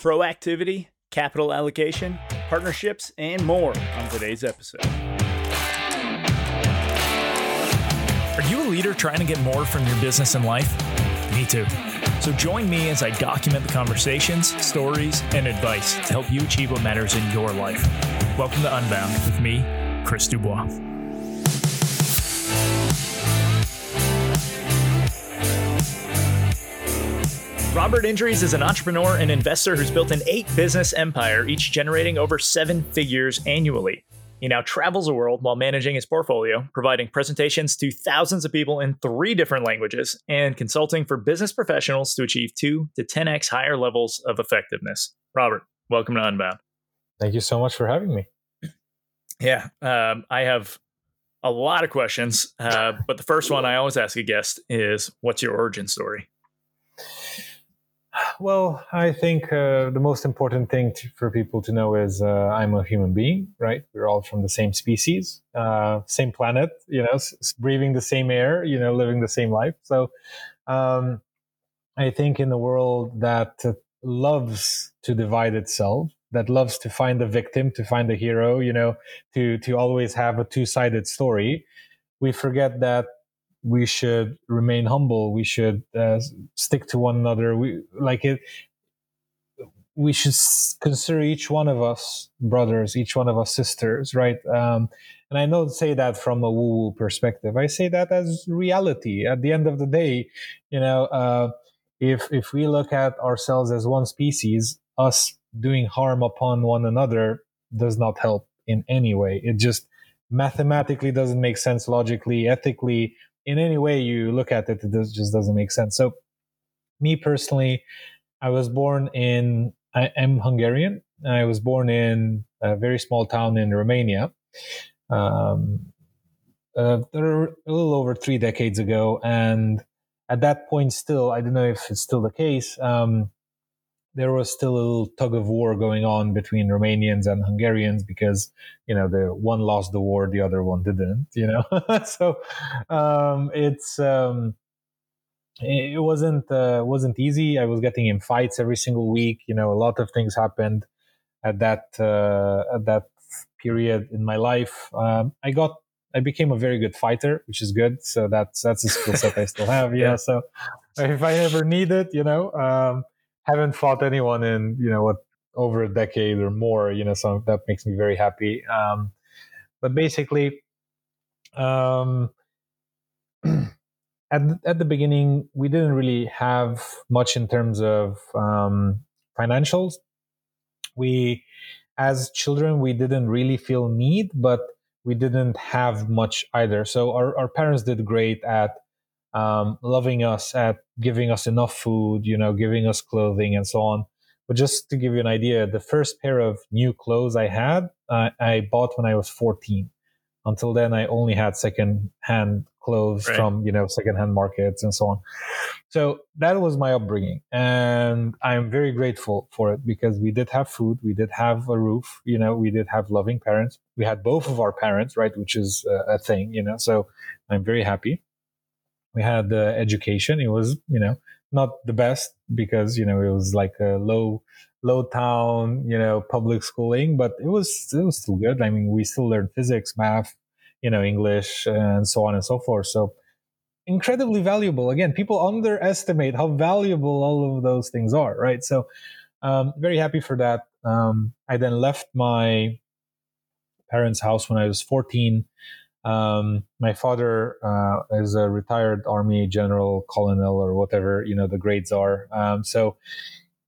proactivity, capital allocation, partnerships, and more on today's episode. Are you a leader trying to get more from your business and life? Me too. So join me as I document the conversations, stories, and advice to help you achieve what matters in your life. Welcome to Unbound with me, Chris Dubois. Robert Indries is an entrepreneur and investor who's built an eight business empire, each generating over seven figures annually. He now travels the world while managing his portfolio, providing presentations to thousands of people in three different languages, and consulting for business professionals to achieve 2 to 10x higher levels of effectiveness. Robert, welcome to Unbound. Thank you so much for having me. Yeah, um, I have a lot of questions, uh, but the first one I always ask a guest is what's your origin story? Well, I think uh, the most important thing to, for people to know is uh, I'm a human being, right? We're all from the same species, uh, same planet, you know, s- breathing the same air, you know, living the same life. So um, I think in the world that loves to divide itself, that loves to find the victim, to find the hero, you know, to to always have a two sided story, we forget that we should remain humble. We should uh, stick to one another. We like it. We should consider each one of us brothers, each one of us sisters, right? Um, and I don't say that from a woo-woo perspective. I say that as reality. At the end of the day, you know, uh, if if we look at ourselves as one species, us doing harm upon one another does not help in any way. It just mathematically doesn't make sense, logically, ethically, in any way you look at it, it just doesn't make sense. So, me personally, I was born in, I am Hungarian. I was born in a very small town in Romania. Um, uh, a little over three decades ago. And at that point, still, I don't know if it's still the case, um, there was still a little tug of war going on between Romanians and Hungarians because you know the one lost the war, the other one didn't. You know, so um, it's um, it wasn't uh, wasn't easy. I was getting in fights every single week. You know, a lot of things happened at that uh, at that period in my life. Um, I got I became a very good fighter, which is good. So that's that's a skill set I still have. Yeah. So if I ever need it, you know. Um, haven't fought anyone in you know what over a decade or more. You know, so that makes me very happy. Um, but basically, um, at at the beginning, we didn't really have much in terms of um, financials. We, as children, we didn't really feel need, but we didn't have much either. So our, our parents did great at um, loving us, at giving us enough food, you know, giving us clothing and so on. But just to give you an idea, the first pair of new clothes I had, uh, I bought when I was 14. Until then, I only had second hand clothes right. from, you know, second hand markets and so on. So that was my upbringing. And I'm very grateful for it because we did have food. We did have a roof, you know, we did have loving parents. We had both of our parents, right? Which is a, a thing, you know, so I'm very happy we had the education. It was, you know, not the best because, you know, it was like a low, low town, you know, public schooling, but it was, it was still good. I mean, we still learned physics, math, you know, English and so on and so forth. So incredibly valuable. Again, people underestimate how valuable all of those things are, right? So, um, very happy for that. Um, I then left my parents' house when I was 14 um, my father uh, is a retired army general, colonel, or whatever you know the grades are. Um, so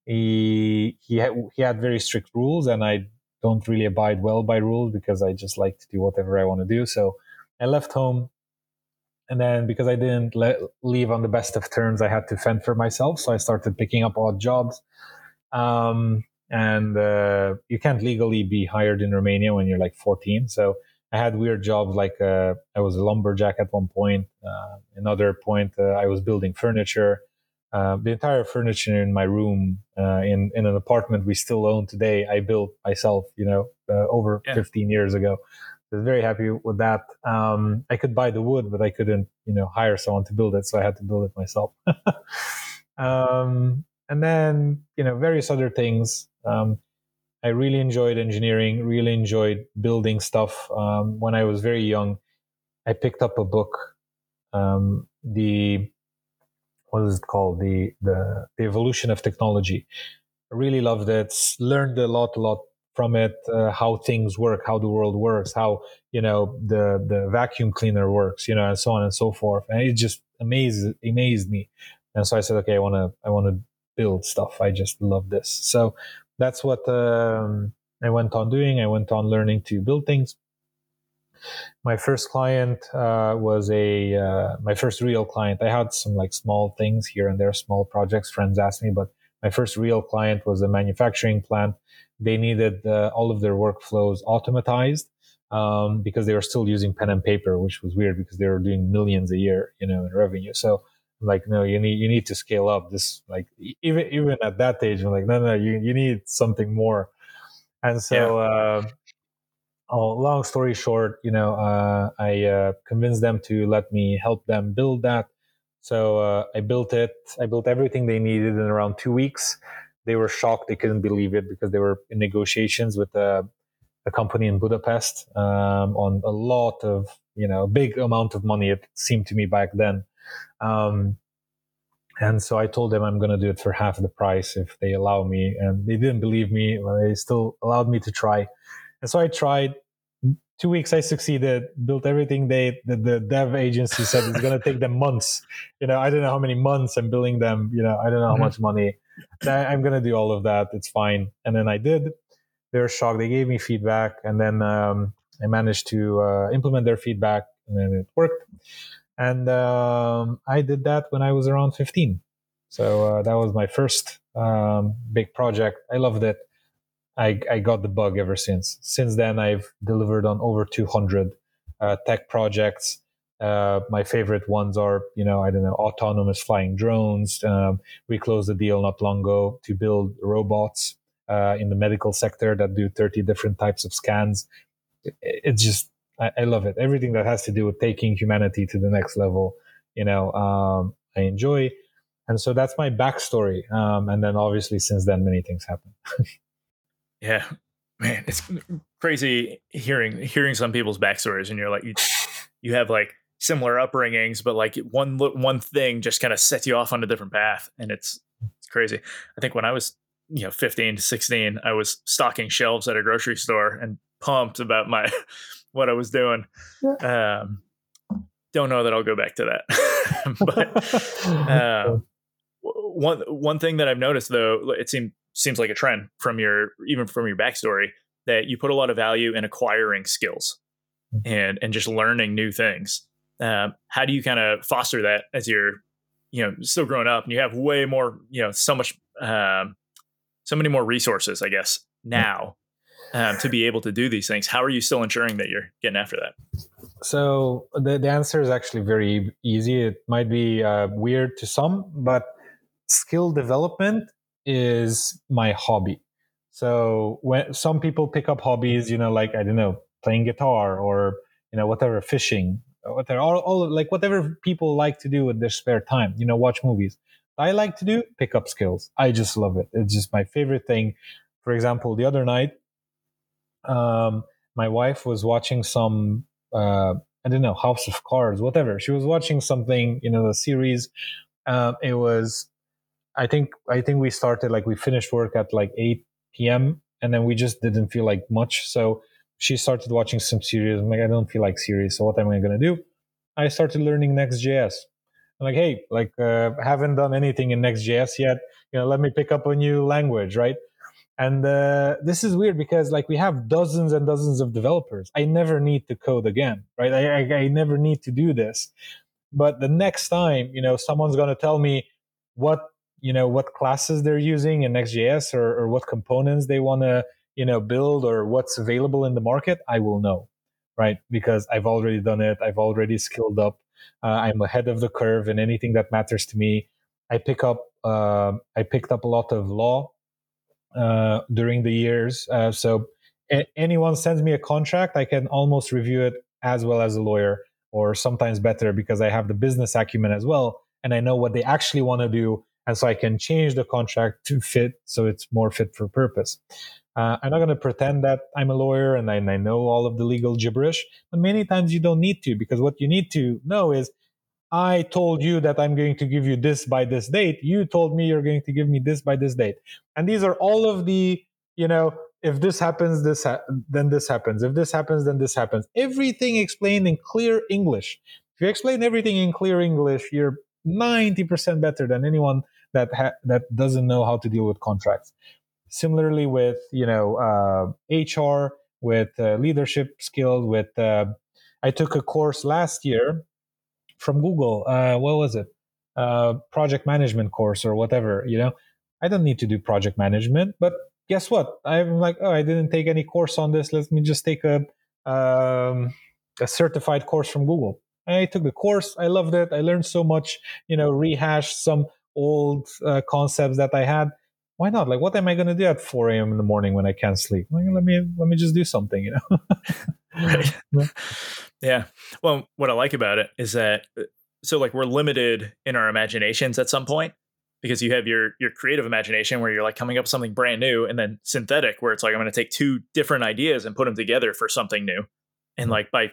he he had, he had very strict rules, and I don't really abide well by rules because I just like to do whatever I want to do. So I left home, and then because I didn't leave on the best of terms, I had to fend for myself. So I started picking up odd jobs. Um, and uh, you can't legally be hired in Romania when you're like 14. So I had weird jobs like uh, I was a lumberjack at one point. Uh, another point, uh, I was building furniture. Uh, the entire furniture in my room uh, in in an apartment we still own today, I built myself. You know, uh, over yeah. 15 years ago. I was very happy with that. Um, I could buy the wood, but I couldn't, you know, hire someone to build it, so I had to build it myself. um, and then you know various other things. Um, I really enjoyed engineering, really enjoyed building stuff. Um, when I was very young, I picked up a book, um, the what is it called? The the the evolution of technology. I really loved it. Learned a lot, a lot from it. Uh, how things work, how the world works, how you know the the vacuum cleaner works, you know, and so on and so forth. And it just amazed amazed me. And so I said, okay, I want to I want to build stuff. I just love this. So that's what um, I went on doing. I went on learning to build things. My first client uh, was a uh, my first real client. I had some like small things here and there, small projects. Friends asked me, but my first real client was a manufacturing plant. They needed uh, all of their workflows automatized um, because they were still using pen and paper, which was weird because they were doing millions a year, you know, in revenue. So like, no, you need you need to scale up. This like even even at that age, I'm like, no, no, you you need something more. And so, yeah. uh, oh, long story short, you know, uh, I uh, convinced them to let me help them build that. So uh, I built it. I built everything they needed in around two weeks. They were shocked; they couldn't believe it because they were in negotiations with a, a company in Budapest um, on a lot of, you know, big amount of money. It seemed to me back then. Um, and so I told them I'm going to do it for half the price if they allow me. And they didn't believe me, but they still allowed me to try. And so I tried two weeks I succeeded, built everything they the, the dev agency said it's gonna take them months. You know, I don't know how many months I'm building them, you know, I don't know how mm-hmm. much money. I'm gonna do all of that. It's fine. And then I did. They were shocked. They gave me feedback, and then um, I managed to uh, implement their feedback, and then it worked. And um, I did that when I was around 15. So uh, that was my first um, big project. I loved it. I, I got the bug ever since. Since then, I've delivered on over 200 uh, tech projects. Uh, my favorite ones are, you know, I don't know, autonomous flying drones. Um, we closed a deal not long ago to build robots uh, in the medical sector that do 30 different types of scans. It, it's just, I, I, love it. Everything that has to do with taking humanity to the next level, you know, um, I enjoy. And so that's my backstory. Um, and then obviously, since then, many things happen. Yeah, man, it's crazy hearing hearing some people's backstories, and you're like, you, you have like similar upbringings, but like one one thing just kind of sets you off on a different path, and it's it's crazy. I think when I was you know 15 to 16, I was stocking shelves at a grocery store and pumped about my what I was doing. Yeah. Um, don't know that I'll go back to that, but uh, one one thing that I've noticed though, it seemed seems like a trend from your even from your backstory that you put a lot of value in acquiring skills mm-hmm. and and just learning new things. Um, how do you kind of foster that as you're you know still growing up and you have way more you know so much um, so many more resources I guess now um, to be able to do these things. How are you still ensuring that you're getting after that? So the, the answer is actually very easy. It might be uh, weird to some, but skill development is my hobby. So when some people pick up hobbies, you know, like I don't know, playing guitar or you know whatever, fishing, whatever, all, all like whatever people like to do with their spare time. You know, watch movies. I like to do pick up skills. I just love it. It's just my favorite thing. For example, the other night, um, my wife was watching some uh, I don't know House of Cards, whatever. She was watching something, you know, the series. Um, it was I think I think we started like we finished work at like 8 p.m. and then we just didn't feel like much. So she started watching some series. I'm like, I don't feel like series. So what am I gonna do? I started learning Next.js. I'm like, hey, like uh, haven't done anything in Next.js yet. You know, let me pick up a new language, right? And uh, this is weird because like we have dozens and dozens of developers. I never need to code again, right? I, I, I never need to do this. But the next time, you know, someone's gonna tell me what you know what classes they're using in Next.js or, or what components they want to you know build or what's available in the market, I will know, right? Because I've already done it. I've already skilled up. Uh, I'm ahead of the curve in anything that matters to me. I pick up. Uh, I picked up a lot of law uh, during the years. Uh, so a- anyone sends me a contract, I can almost review it as well as a lawyer, or sometimes better because I have the business acumen as well, and I know what they actually want to do and so I can change the contract to fit so it's more fit for purpose. Uh, I'm not going to pretend that I'm a lawyer and I, and I know all of the legal gibberish, but many times you don't need to because what you need to know is I told you that I'm going to give you this by this date. You told me you're going to give me this by this date. And these are all of the, you know, if this happens, this ha- then this happens. If this happens, then this happens. Everything explained in clear English. If you explain everything in clear English, you're 90% better than anyone that ha- that doesn't know how to deal with contracts. Similarly, with you know uh, HR, with uh, leadership skills, with uh, I took a course last year from Google. Uh, what was it? Uh, project management course or whatever. You know, I don't need to do project management, but guess what? I'm like, oh, I didn't take any course on this. Let me just take a um, a certified course from Google. I took the course. I loved it. I learned so much. You know, rehashed some old uh, concepts that I had why not? Like, what am I going to do at 4 a.m. in the morning when I can't sleep? Like, let me let me just do something, you know. right. Yeah. Well, what I like about it is that uh, so like we're limited in our imaginations at some point because you have your your creative imagination where you're like coming up with something brand new and then synthetic where it's like I'm going to take two different ideas and put them together for something new. And like by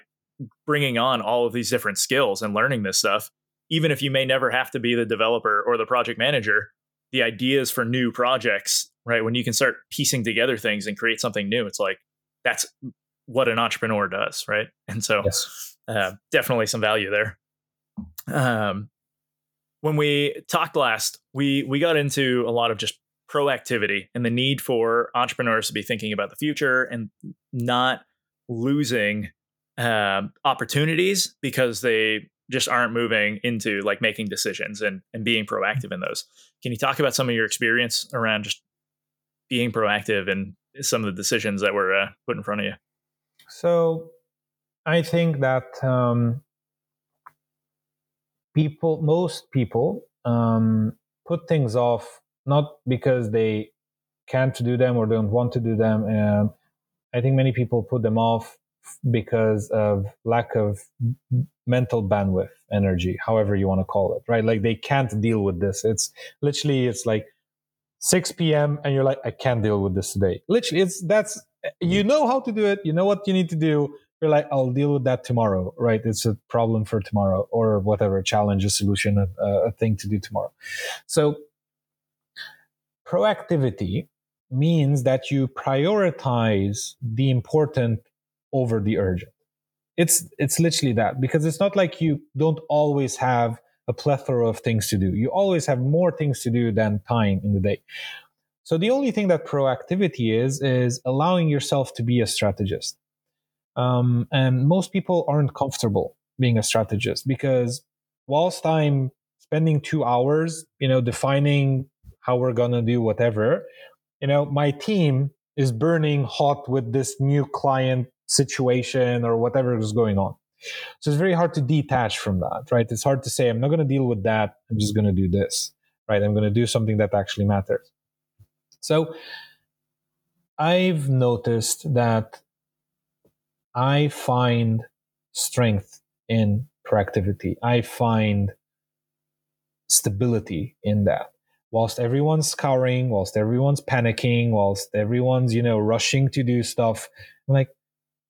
bringing on all of these different skills and learning this stuff, even if you may never have to be the developer or the project manager, the ideas for new projects, right? When you can start piecing together things and create something new, it's like that's what an entrepreneur does, right? And so, yes. uh, definitely some value there. Um, when we talked last, we we got into a lot of just proactivity and the need for entrepreneurs to be thinking about the future and not losing um, opportunities because they just aren't moving into like making decisions and, and being proactive in those. Can you talk about some of your experience around just being proactive and some of the decisions that were uh, put in front of you? So I think that um, people, most people, um, put things off not because they can't do them or don't want to do them. And I think many people put them off because of lack of mental bandwidth energy however you want to call it right like they can't deal with this it's literally it's like 6 p.m and you're like i can't deal with this today. Literally it's that's you know how to do it. You know what you need to do. You're like i'll deal with that tomorrow right? It's a problem for tomorrow or whatever challenge a solution a, a thing to do tomorrow. So proactivity means that you prioritize the important over the urgent. It's it's literally that because it's not like you don't always have a plethora of things to do. You always have more things to do than time in the day. So the only thing that proactivity is is allowing yourself to be a strategist. Um, and most people aren't comfortable being a strategist because whilst I'm spending two hours, you know, defining how we're gonna do whatever, you know, my team is burning hot with this new client situation or whatever is going on. So it's very hard to detach from that, right? It's hard to say, I'm not going to deal with that. I'm just going to do this, right? I'm going to do something that actually matters. So I've noticed that I find strength in proactivity. I find stability in that. Whilst everyone's scouring, whilst everyone's panicking, whilst everyone's, you know, rushing to do stuff, I'm like,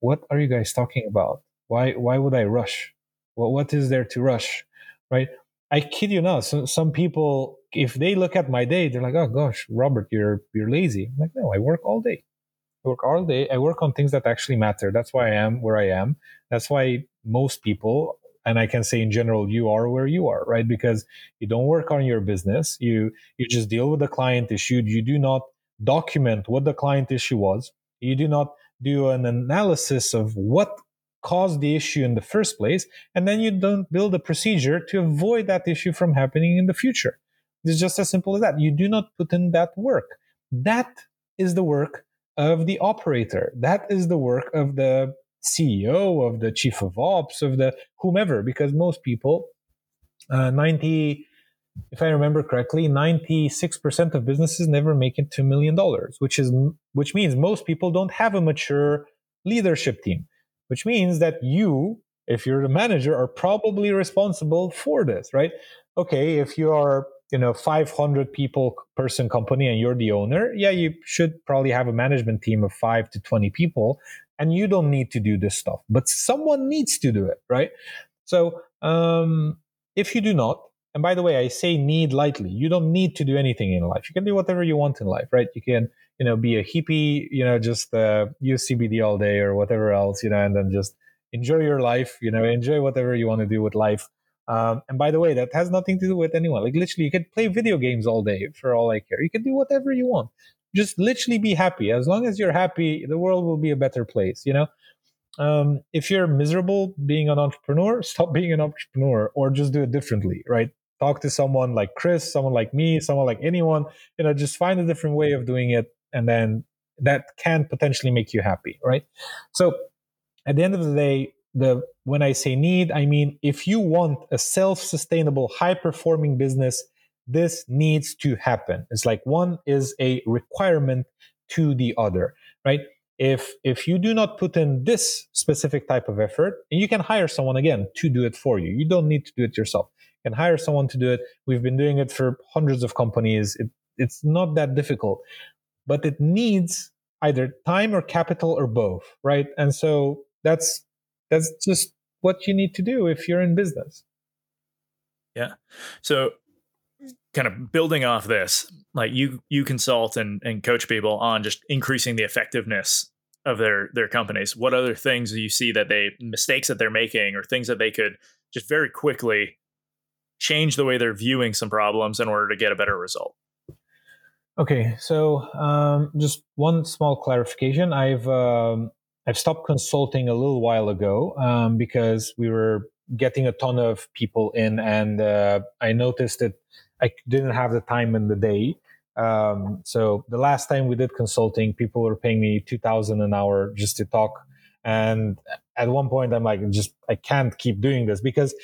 what are you guys talking about? Why why would I rush? Well, what is there to rush? Right? I kid you not. So, some people, if they look at my day, they're like, "Oh gosh, Robert, you're you're lazy." I'm like, no, I work all day. I work all day. I work on things that actually matter. That's why I am where I am. That's why most people, and I can say in general, you are where you are, right? Because you don't work on your business. You you just deal with the client issue. You do not document what the client issue was. You do not do an analysis of what caused the issue in the first place, and then you don't build a procedure to avoid that issue from happening in the future. It's just as simple as that. You do not put in that work. That is the work of the operator. That is the work of the CEO, of the chief of ops, of the whomever, because most people, uh, 90, if I remember correctly, 96% of businesses never make it to a million dollars, which is which means most people don't have a mature leadership team, which means that you, if you're the manager, are probably responsible for this, right? Okay, if you are you know 500 people person company and you're the owner yeah you should probably have a management team of 5 to 20 people and you don't need to do this stuff but someone needs to do it right? So um, if you do not and by the way i say need lightly you don't need to do anything in life. You can do whatever you want in life right? You can you know be a hippie you know just uh, use cbd all day or whatever else you know and then just enjoy your life you know enjoy whatever you want to do with life. Um, and by the way that has nothing to do with anyone. Like literally you can play video games all day for all i care. You can do whatever you want. Just literally be happy. As long as you're happy the world will be a better place you know? Um, if you're miserable being an entrepreneur stop being an entrepreneur or just do it differently right? Talk to someone like chris someone like me someone like anyone you know just find a different way of doing it and then that can potentially make you happy right? So at the end of the day the when i say need i mean if you want a self-sustainable high performing business this needs to happen. It's like one is a requirement to the other right? If if you do not put in this specific type of effort and you can hire someone again to do it for you. You don't need to do it yourself. You can hire someone to do it. We've been doing it for hundreds of companies. It, it's not that difficult but it needs either time or capital or both right? And so that's that's just what you need to do if you're in business. Yeah. So kind of building off this like you you consult and, and coach people on just increasing the effectiveness of their their companies. What other things do you see that they mistakes that they're making or things that they could just very quickly change the way they're viewing some problems in order to get a better result okay so um, just one small clarification i've um, I've stopped consulting a little while ago um, because we were getting a ton of people in, and uh, I noticed that I didn't have the time in the day. Um, so the last time we did consulting, people were paying me two thousand an hour just to talk, and at one point I'm like, just I can't keep doing this because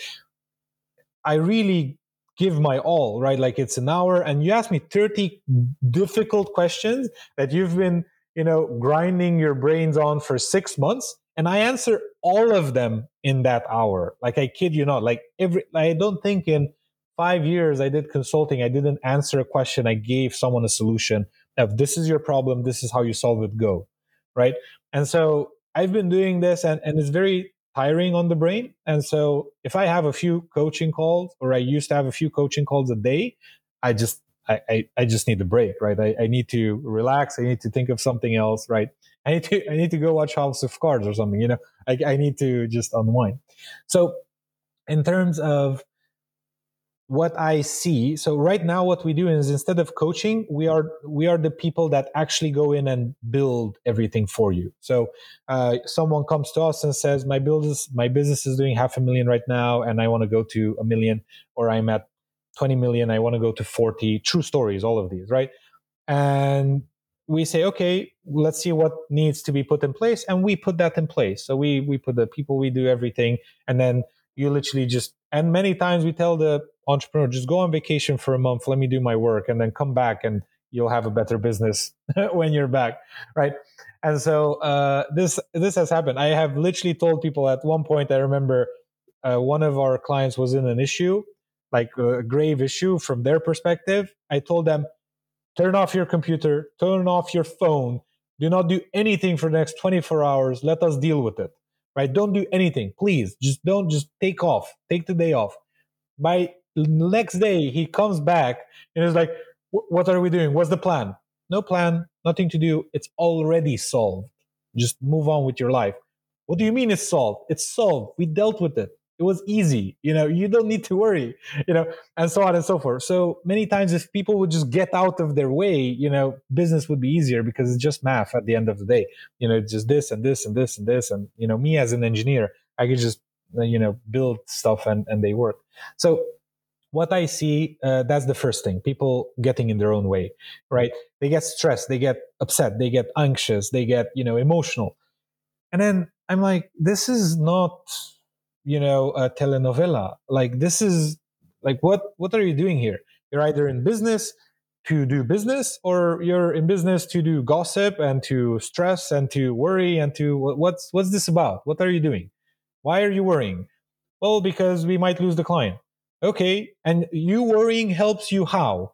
I really give my all, right? Like it's an hour, and you ask me thirty difficult questions that you've been you know, grinding your brains on for six months. And I answer all of them in that hour. Like I kid you not. Like every, I don't think in five years I did consulting, I didn't answer a question. I gave someone a solution of this is your problem. This is how you solve it. Go. Right. And so I've been doing this and, and it's very tiring on the brain. And so if I have a few coaching calls or I used to have a few coaching calls a day, I just I, I, I just need a break, right? I, I need to relax. I need to think of something else, right? I need to I need to go watch House of Cards or something. You know, I, I need to just unwind. So, in terms of what I see, so right now what we do is instead of coaching, we are we are the people that actually go in and build everything for you. So, uh, someone comes to us and says, "My business my business is doing half a million right now, and I want to go to a million, or I'm at 20 million i want to go to 40 true stories all of these right? And we say okay let's see what needs to be put in place. And we put that in place. So we we put the people we do everything. And then you literally just and many times we tell the entrepreneur just go on vacation for a month let me do my work and then come back and you'll have a better business when you're back right and so uh, this this has happened i have literally told people at one point i remember uh, one of our clients was in an issue like a grave issue from their perspective, I told them, turn off your computer, turn off your phone, do not do anything for the next 24 hours. Let us deal with it. Right? Don't do anything, please. Just don't just take off. Take the day off. By next day, he comes back and is like, "What are we doing? What's the plan?" No plan, nothing to do. It's already solved. Just move on with your life. What do you mean it's solved? It's solved. We dealt with it it was easy you know you don't need to worry you know and so on and so forth. So many times if people would just get out of their way you know business would be easier because it's just math at the end of the day. You know just this and this and this and this and you know me as an engineer i could just uh, you know build stuff and and they work. So what i see uh, that's the first thing people getting in their own way right? They get stressed they get upset they get anxious they get you know emotional. And then i'm like this is not you know a telenovela. Like this is like what what are you doing here? You're either in business to do business or you're in business to do gossip and to stress and to worry and to what's what's this about? What are you doing? Why are you worrying? Well because we might lose the client. Okay and you worrying helps you how?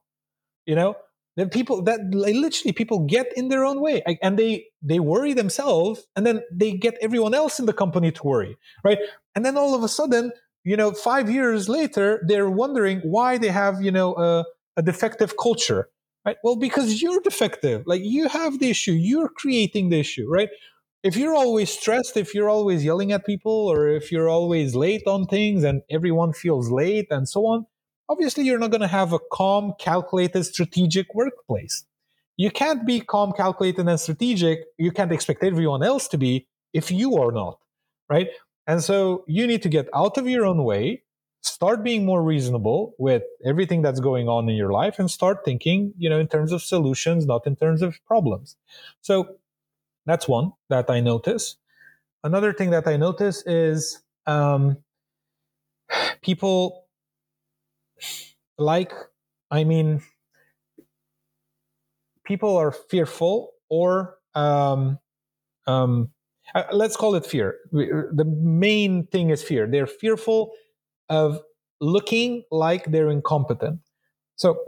You know then people that literally people get in their own way and they they worry themselves and then they get everyone else in the company to worry right? And then all of a sudden you know five years later they're wondering why they have you know a, a defective culture right? Well because you're defective. Like you have the issue. You're creating the issue right? If you're always stressed if you're always yelling at people or if you're always late on things and everyone feels late and so on obviously you're not going to have a calm, calculated, strategic workplace. You can't be calm, calculated, and strategic. You can't expect everyone else to be if you are not, right? And so you need to get out of your own way, start being more reasonable with everything that's going on in your life, and start thinking, you know, in terms of solutions, not in terms of problems. So that's one that I notice. Another thing that I notice is um, people like i mean people are fearful or um, um, uh, let's call it fear. The main thing is fear. They're fearful of looking like they're incompetent. So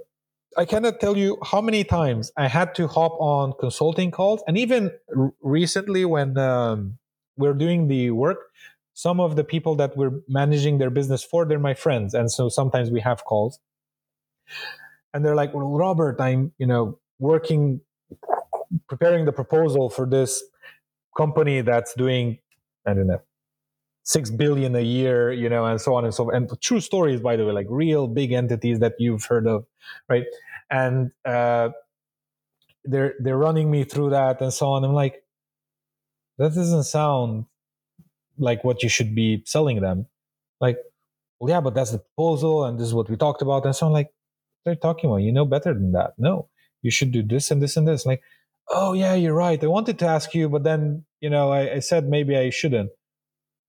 i cannot tell you how many times i had to hop on consulting calls and even r- recently when um, we're doing the work some of the people that we're managing their business for they're my friends and so sometimes we have calls and they're like well robert i'm you know working preparing the proposal for this company that's doing i don't know six billion a year you know and so on and so on and true stories by the way like real big entities that you've heard of right and uh they're they're running me through that and so on i'm like that doesn't sound like what you should be selling them. Like, well, yeah, but that's the proposal, and this is what we talked about. And so I'm like, they're talking about. You know better than that. No, you should do this and this and this. Like, oh yeah, you're right. I wanted to ask you, but then you know, I, I said maybe I shouldn't.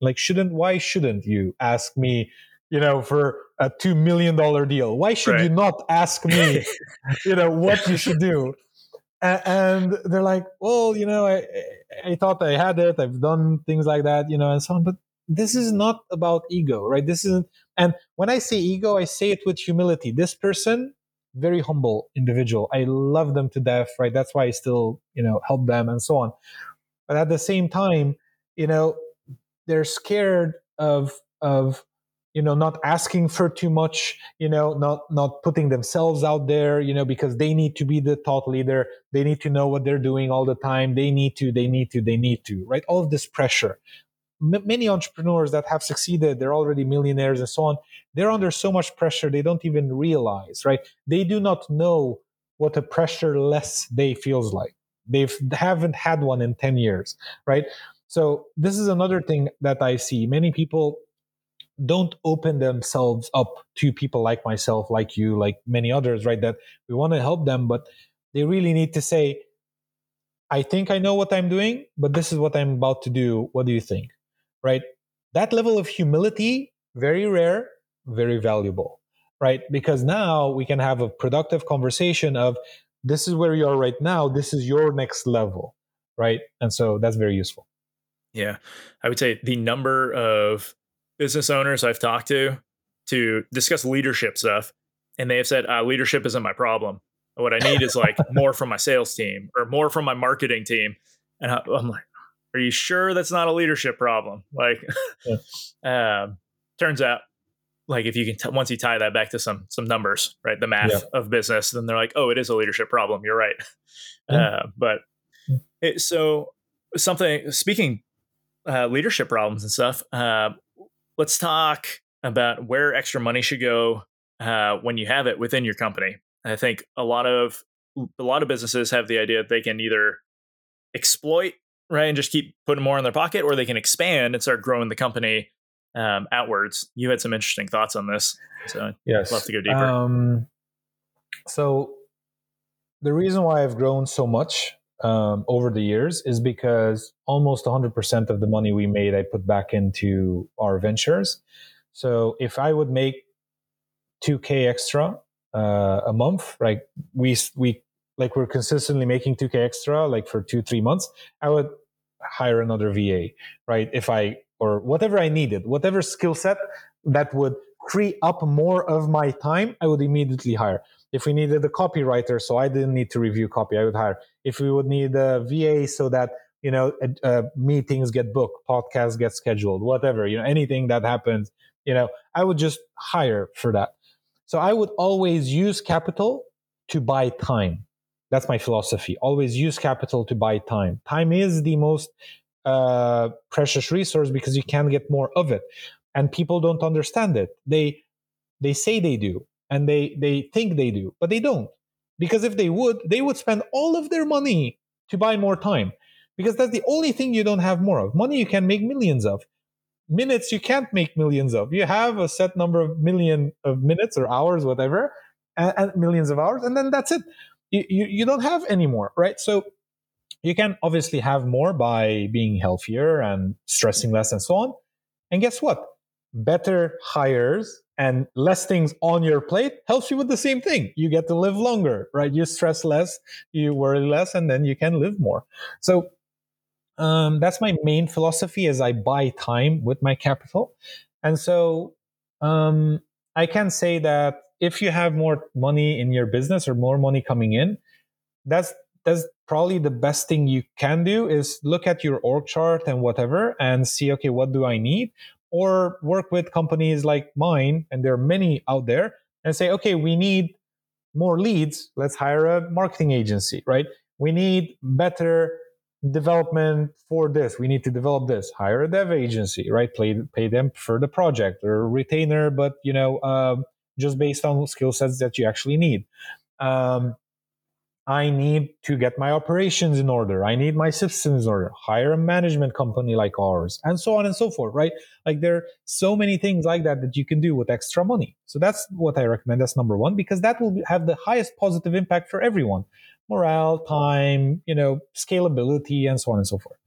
Like, shouldn't? Why shouldn't you ask me? You know, for a two million dollar deal, why should right. you not ask me? you know what you should do? and they're like, well, you know, I, I thought I had it. I've done things like that, you know, and so on. But this is not about ego, right? This isn't. And when I say ego, I say it with humility. This person, very humble individual. I love them to death, right? That's why I still, you know, help them and so on. But at the same time, you know, they're scared of of you know not asking for too much you know not not putting themselves out there you know because they need to be the thought leader they need to know what they're doing all the time they need to they need to they need to right all of this pressure M- many entrepreneurs that have succeeded they're already millionaires and so on they're under so much pressure they don't even realize right they do not know what a pressure less day feels like they haven't had one in 10 years right so this is another thing that i see many people don't open themselves up to people like myself, like you, like many others, right? That we want to help them, but they really need to say, I think I know what I'm doing, but this is what I'm about to do. What do you think? Right? That level of humility, very rare, very valuable, right? Because now we can have a productive conversation of this is where you are right now, this is your next level, right? And so that's very useful. Yeah. I would say the number of business owners I've talked to to discuss leadership stuff, and they have said, uh, "Leadership isn't my problem. What I need is like more from my sales team or more from my marketing team." And I, am like, "Are you sure that's not a leadership problem?" Like, yeah. um, turns out, like if you can t- once you tie that back to some some numbers, right, the math yeah. of business, then they're like, "Oh, it is a leadership problem. You're right." Yeah. Uh, but it, so something speaking uh, leadership problems and stuff. Uh, let's talk about where extra money should go uh, when you have it within your company. I think a lot of a lot of businesses have the idea that they can either exploit right and just keep putting more in their pocket, or they can expand and start growing the company um, outwards. You had some interesting thoughts on this, so yes, I'd love to go deeper. Um, so the reason why I've grown so much um, over the years is because almost 100% of the money we made I put back into our ventures. So if I would make 2k extra uh, a month, like we we like we're consistently making 2k extra like for 2 3 months, I would hire another VA, right? If I or whatever I needed, whatever skill set that would free up more of my time, I would immediately hire. If we needed a copywriter, so I didn't need to review copy, I would hire. If we would need a VA so that you know uh, meetings get booked, podcasts get scheduled, whatever, you know, anything that happens, you know, I would just hire for that. So I would always use capital to buy time. That's my philosophy. Always use capital to buy time. Time is the most uh, precious resource because you can get more of it, and people don't understand it. They they say they do, and they they think they do, but they don't. Because if they would, they would spend all of their money to buy more time. Because that's the only thing you don't have more of. Money you can make millions of. Minutes you can't make millions of. You have a set number of million of minutes or hours, whatever, and, and millions of hours, and then that's it. You, you, don't have any more, right? So you can obviously have more by being healthier and stressing less and so on. And guess what? Better hires and less things on your plate helps you with the same thing. You get to live longer, right? You stress less, you worry less, and then you can live more. So um, that's my main philosophy as I buy time with my capital. And so um, I can say that if you have more money in your business or more money coming in, that's that's probably the best thing you can do is look at your org chart and whatever and see okay what do i need? Or work with companies like mine and there are many out there and say okay we need more leads. Let's hire a marketing agency right? We need better development for this. We need to develop this. Hire a dev agency right? Pay, pay them for the project. Or retainer but you know um, just based on skill sets that you actually need um, I need to get my operations in order. I need my systems in order. Hire a management company like ours, and so on and so forth, right? Like there are so many things like that that you can do with extra money. So that's what I recommend. That's number one, because that will have the highest positive impact for everyone morale, time, you know, scalability, and so on and so forth.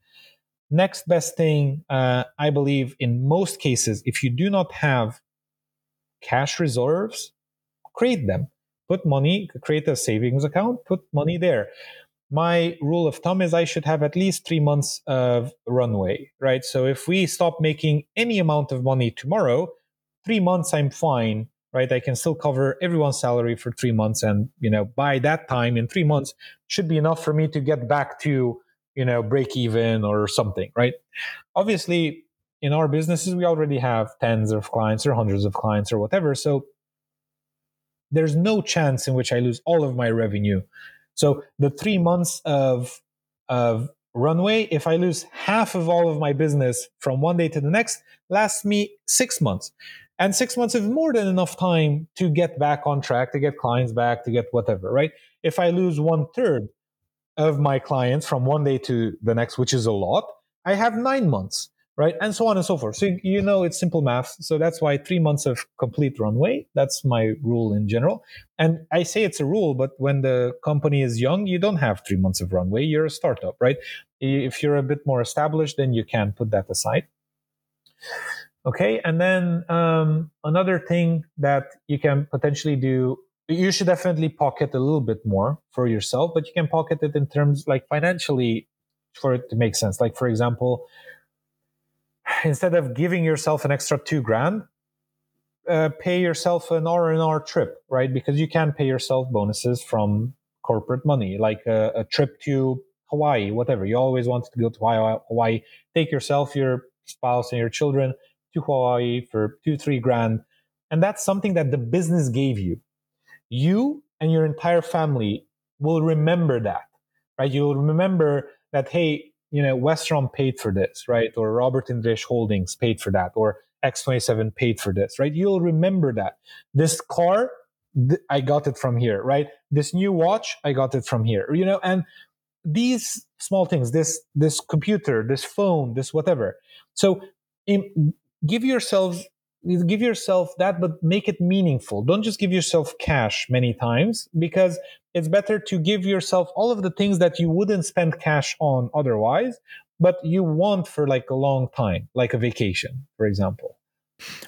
Next best thing, uh, I believe in most cases, if you do not have cash reserves, create them put money, create a savings account, put money there. My rule of thumb is I should have at least three months of runway, right? So if we stop making any amount of money tomorrow, three months I'm fine, right? I can still cover everyone's salary for three months, and you know by that time in three months should be enough for me to get back to you know break even or something, right? Obviously, in our businesses we already have tens of clients or hundreds of clients or whatever, so there's no chance in which I lose all of my revenue. So the three months of of runway, if I lose half of all of my business from one day to the next, lasts me six months. And six months is more than enough time to get back on track, to get clients back, to get whatever, right? If I lose one third of my clients from one day to the next, which is a lot, I have nine months right? And so on and so forth. So you know it's simple math. So that's why three months of complete runway. That's my rule in general. And I say it's a rule, but when the company is young, you don't have three months of runway. You're a startup, right? If you're a bit more established, then you can put that aside. Okay, and then um, another thing that you can potentially do you should definitely pocket a little bit more for yourself, but you can pocket it in terms like financially for it to make sense. Like, for example, instead of giving yourself an extra two grand, uh, pay yourself an R and R trip, right? Because you can pay yourself bonuses from corporate money, like a, a, trip to Hawaii, whatever. You always wanted to go to Hawaii. Take yourself, your spouse, and your children to Hawaii for two, three grand, and that's something that the business gave you. You and your entire family will remember that, right? You'll remember that. Hey, you know, Westron paid for this, right? Or Robert Indries Holdings paid for that, or X27 paid for this, right? You'll remember that. This car, th- I got it from here, right? This new watch, I got it from here, you know, and these small things, this this computer, this phone, this whatever. So in, give yourselves give yourself that but make it meaningful don't just give yourself cash many times because it's better to give yourself all of the things that you wouldn't spend cash on otherwise but you want for like a long time like a vacation for example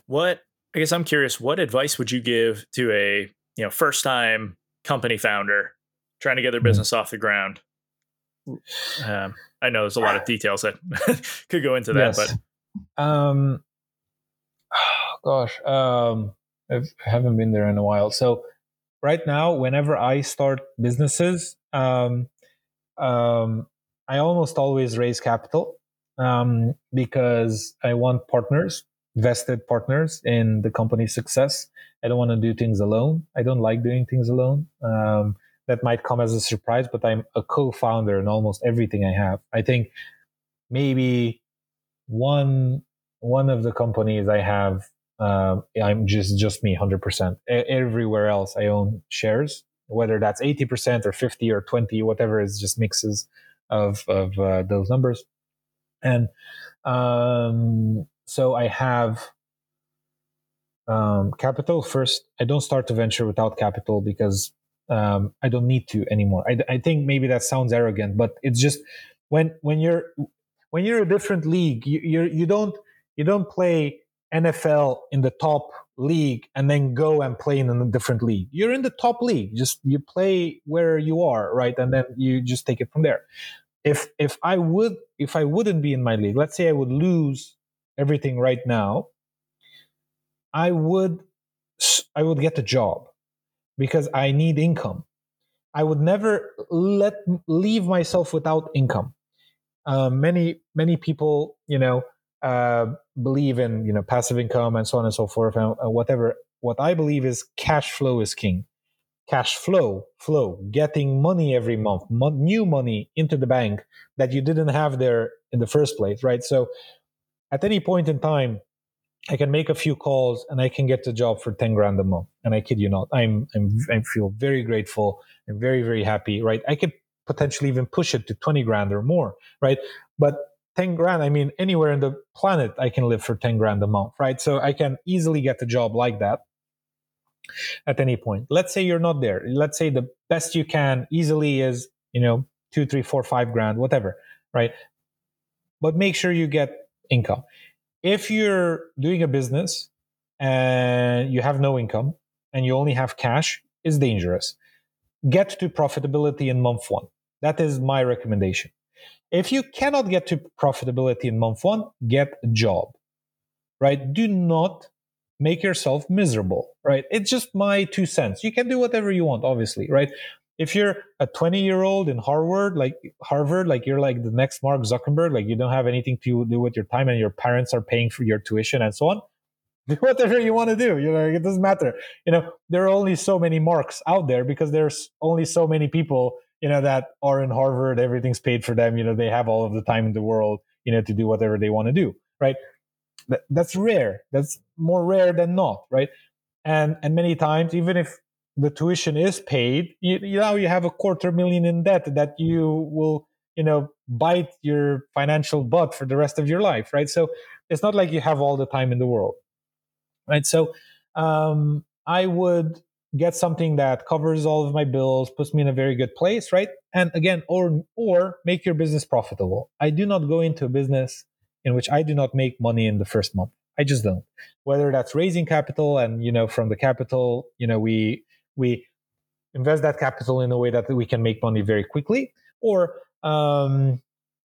what i guess i'm curious what advice would you give to a you know first time company founder trying to get their hmm. business mm-hmm. off the ground um, i know there's a lot of details that could go into that yes. but um gosh um I haven't been there in a while. So right now, whenever I start businesses, um, um, I almost always raise capital um, because I want partners, vested partners in the company's success. I don't want to do things alone. I don't like doing things alone. Um, that might come as a surprise, but I'm a co-founder in almost everything I have. I think maybe one one of the companies I have, uh, I'm just just me, hundred percent. Everywhere else, I own shares, whether that's eighty percent or fifty or twenty, whatever. Is just mixes of of uh, those numbers, and um, so I have um, capital first. I don't start to venture without capital because um, I don't need to anymore. I, I think maybe that sounds arrogant, but it's just when when you're when you're a different league, you you're, you don't you don't play NFL in the top league and then go and play in a different league. You're in the top league. Just you play where you are, right? And then you just take it from there. If if I would if I wouldn't be in my league, let's say I would lose everything right now, I would I would get a job because I need income. I would never let leave myself without income. Uh, many many people, you know, uh, believe in you know passive income and so on and so forth and whatever. What I believe is cash flow is king. Cash flow, flow, getting money every month, mo- new money into the bank that you didn't have there in the first place, right? So, at any point in time, I can make a few calls and I can get the job for 10 grand a month. And I kid you not, I'm, I'm, I feel very grateful. I'm very, very happy, right? I could potentially even push it to 20 grand or more, right? But 10 grand, I mean, anywhere in the planet, I can live for 10 grand a month, right? So I can easily get a job like that at any point. Let's say you're not there. Let's say the best you can easily is, you know, two, three, four, five grand, whatever, right? But make sure you get income if you're doing a business and you have no income and you only have cash, is dangerous. Get to profitability in month one. That is my recommendation. If you cannot get to profitability in month one, get a job, right? Do not make yourself miserable, right? It's just my two cents. You can do whatever you want, obviously, right? if you're a 20 year old in Harvard, like Harvard, like you're like the next Mark Zuckerberg, like you don't have anything to do with your time and your parents are paying for your tuition and so on. Do whatever you want to do. You know, it doesn't matter. You know, there are only so many marks out there because there's only so many people, you know, that are in Harvard. Everything's paid for them. You know, they have all of the time in the world, you know, to do whatever they want to do. Right. That, that's rare. That's more rare than not. Right. And and many times, even if the tuition is paid, you, you now you have a quarter million in debt that you will, you know, bite your financial butt for the rest of your life, right? So it's not like you have all the time in the world, right? So um, I would get something that covers all of my bills, puts me in a very good place, right? And again, or or make your business profitable. I do not go into a business in which I do not make money in the first month. I just don't. Whether that's raising capital and you know from the capital, you know we we invest that capital in a way that we can make money very quickly or um,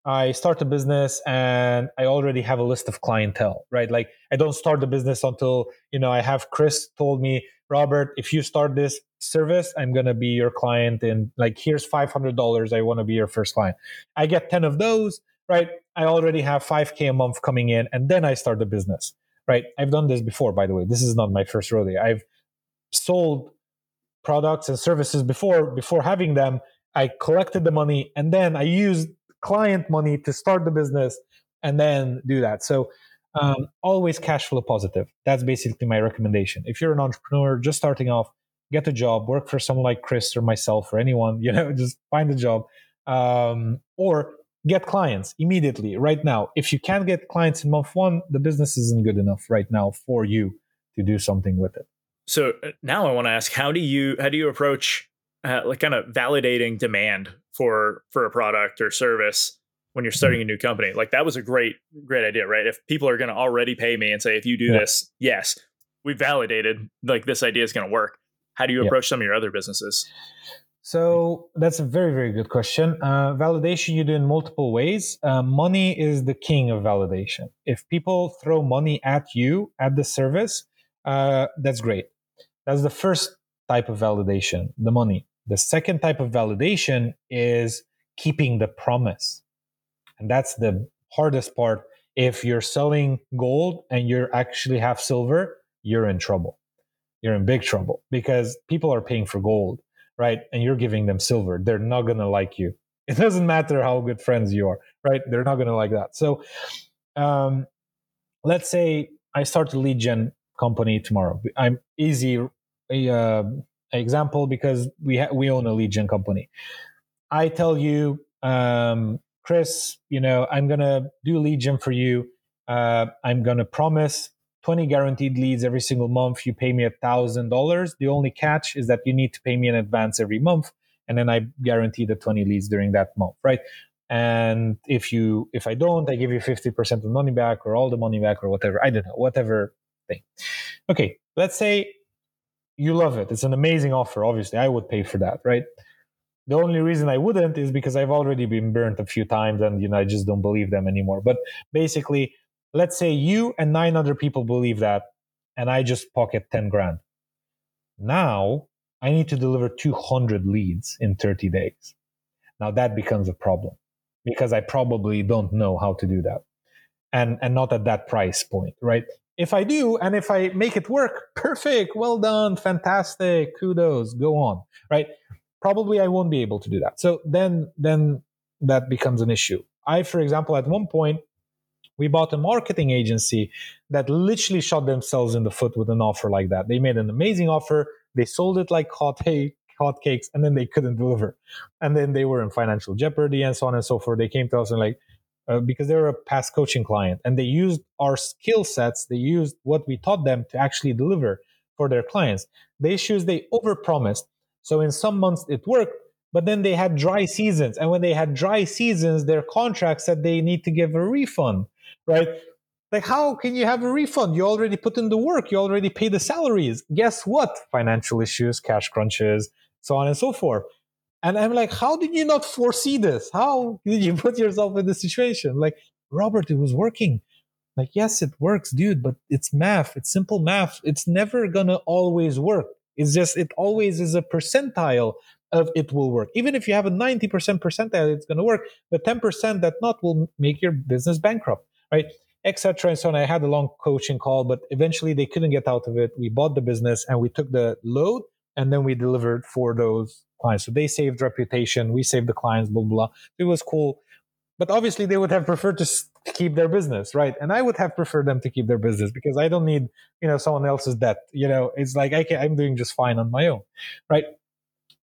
i start a business and i already have a list of clientele right? Like i don't start the business until you know i have chris told me robert if you start this service i'm going to be your client and like here's $500 i want to be your first client. I get 10 of those right? I already have 5k a month coming in and then i start the business right? I've done this before by the way. This is not my first rodeo. I've sold products and services before before having them. I collected the money and then i used client money to start the business and then do that. So um, always cash flow positive. That's basically my recommendation. If you're an entrepreneur just starting off get a job work for someone like chris or myself or anyone you know just find a job um, or get clients immediately right now. If you can't get clients in month one the business isn't good enough right now for you to do something with it. So uh, now I want to ask, how do you how do you approach uh, like kind of validating demand for for a product or service when you're starting a new company? Like that was a great great idea, right? If people are going to already pay me and say, if you do yeah. this, yes, we validated like this idea is going to work. How do you approach yeah. some of your other businesses? So that's a very, very good question. Uh, validation you do in multiple ways. Uh, money is the king of validation. If people throw money at you at the service, uh, that's great That's the first type of validation, the money. The second type of validation is keeping the promise. And that's the hardest part. If you're selling gold and you actually have silver, you're in trouble. You're in big trouble because people are paying for gold, right? And you're giving them silver. They're not going to like you. It doesn't matter how good friends you are, right? They're not going to like that. So, um, let's say I start a lead gen company tomorrow. I'm easy uh, example because we ha- we own a lead gen company. I tell you, um, Chris, you know, I'm gonna do lead gen for you. Uh, I'm gonna promise 20 guaranteed leads every single month. You pay me a thousand dollars. The only catch is that you need to pay me in advance every month, and then I guarantee the 20 leads during that month, right? And if you if I don't, I give you 50% of money back or all the money back or whatever. I don't know, whatever thing. Okay, let's say you love it. It's an amazing offer. Obviously, I would pay for that, right? The only reason I wouldn't is because I've already been burnt a few times and you know I just don't believe them anymore. But basically, let's say you and nine other people believe that and I just pocket 10 grand. Now I need to deliver 200 leads in 30 days. Now that becomes a problem because I probably don't know how to do that. And and not at that price point, right? If I do, and if I make it work, perfect, well done, fantastic, kudos, go on, right? Probably I won't be able to do that. So then, then that becomes an issue. I, for example, at one point, we bought a marketing agency that literally shot themselves in the foot with an offer like that. They made an amazing offer. They sold it like hot hey, hotcakes, and then they couldn't deliver. And then they were in financial jeopardy and so on and so forth. They came to us and like, uh, because they were a past coaching client and they used our skill sets they used what we taught them to actually deliver for their clients. The issue is they overpromised. So in some months it worked but then they had dry seasons. And when they had dry seasons their contract said they need to give a refund right? Like how can you have a refund? You already put in the work. You already pay the salaries. Guess what? Financial issues cash crunches so on and so forth and I'm like, how did you not foresee this? How did you put yourself in this situation? Like, Robert, it was working. Like, yes, it works, dude, but it's math. It's simple math. It's never gonna always work. It's just, it always is a percentile of it will work. Even if you have a 90% percentile, it's gonna work. But 10% that not will make your business bankrupt, right? Etc. And so on. I had a long coaching call, but eventually they couldn't get out of it. We bought the business and we took the load and then we delivered for those clients. So they saved reputation, we saved the clients, blah, blah. It was cool. But obviously, they would have preferred to keep their business, right? And I would have preferred them to keep their business because I don't need, you know, someone else's debt. You know, it's like I can, I'm doing just fine on my own, right?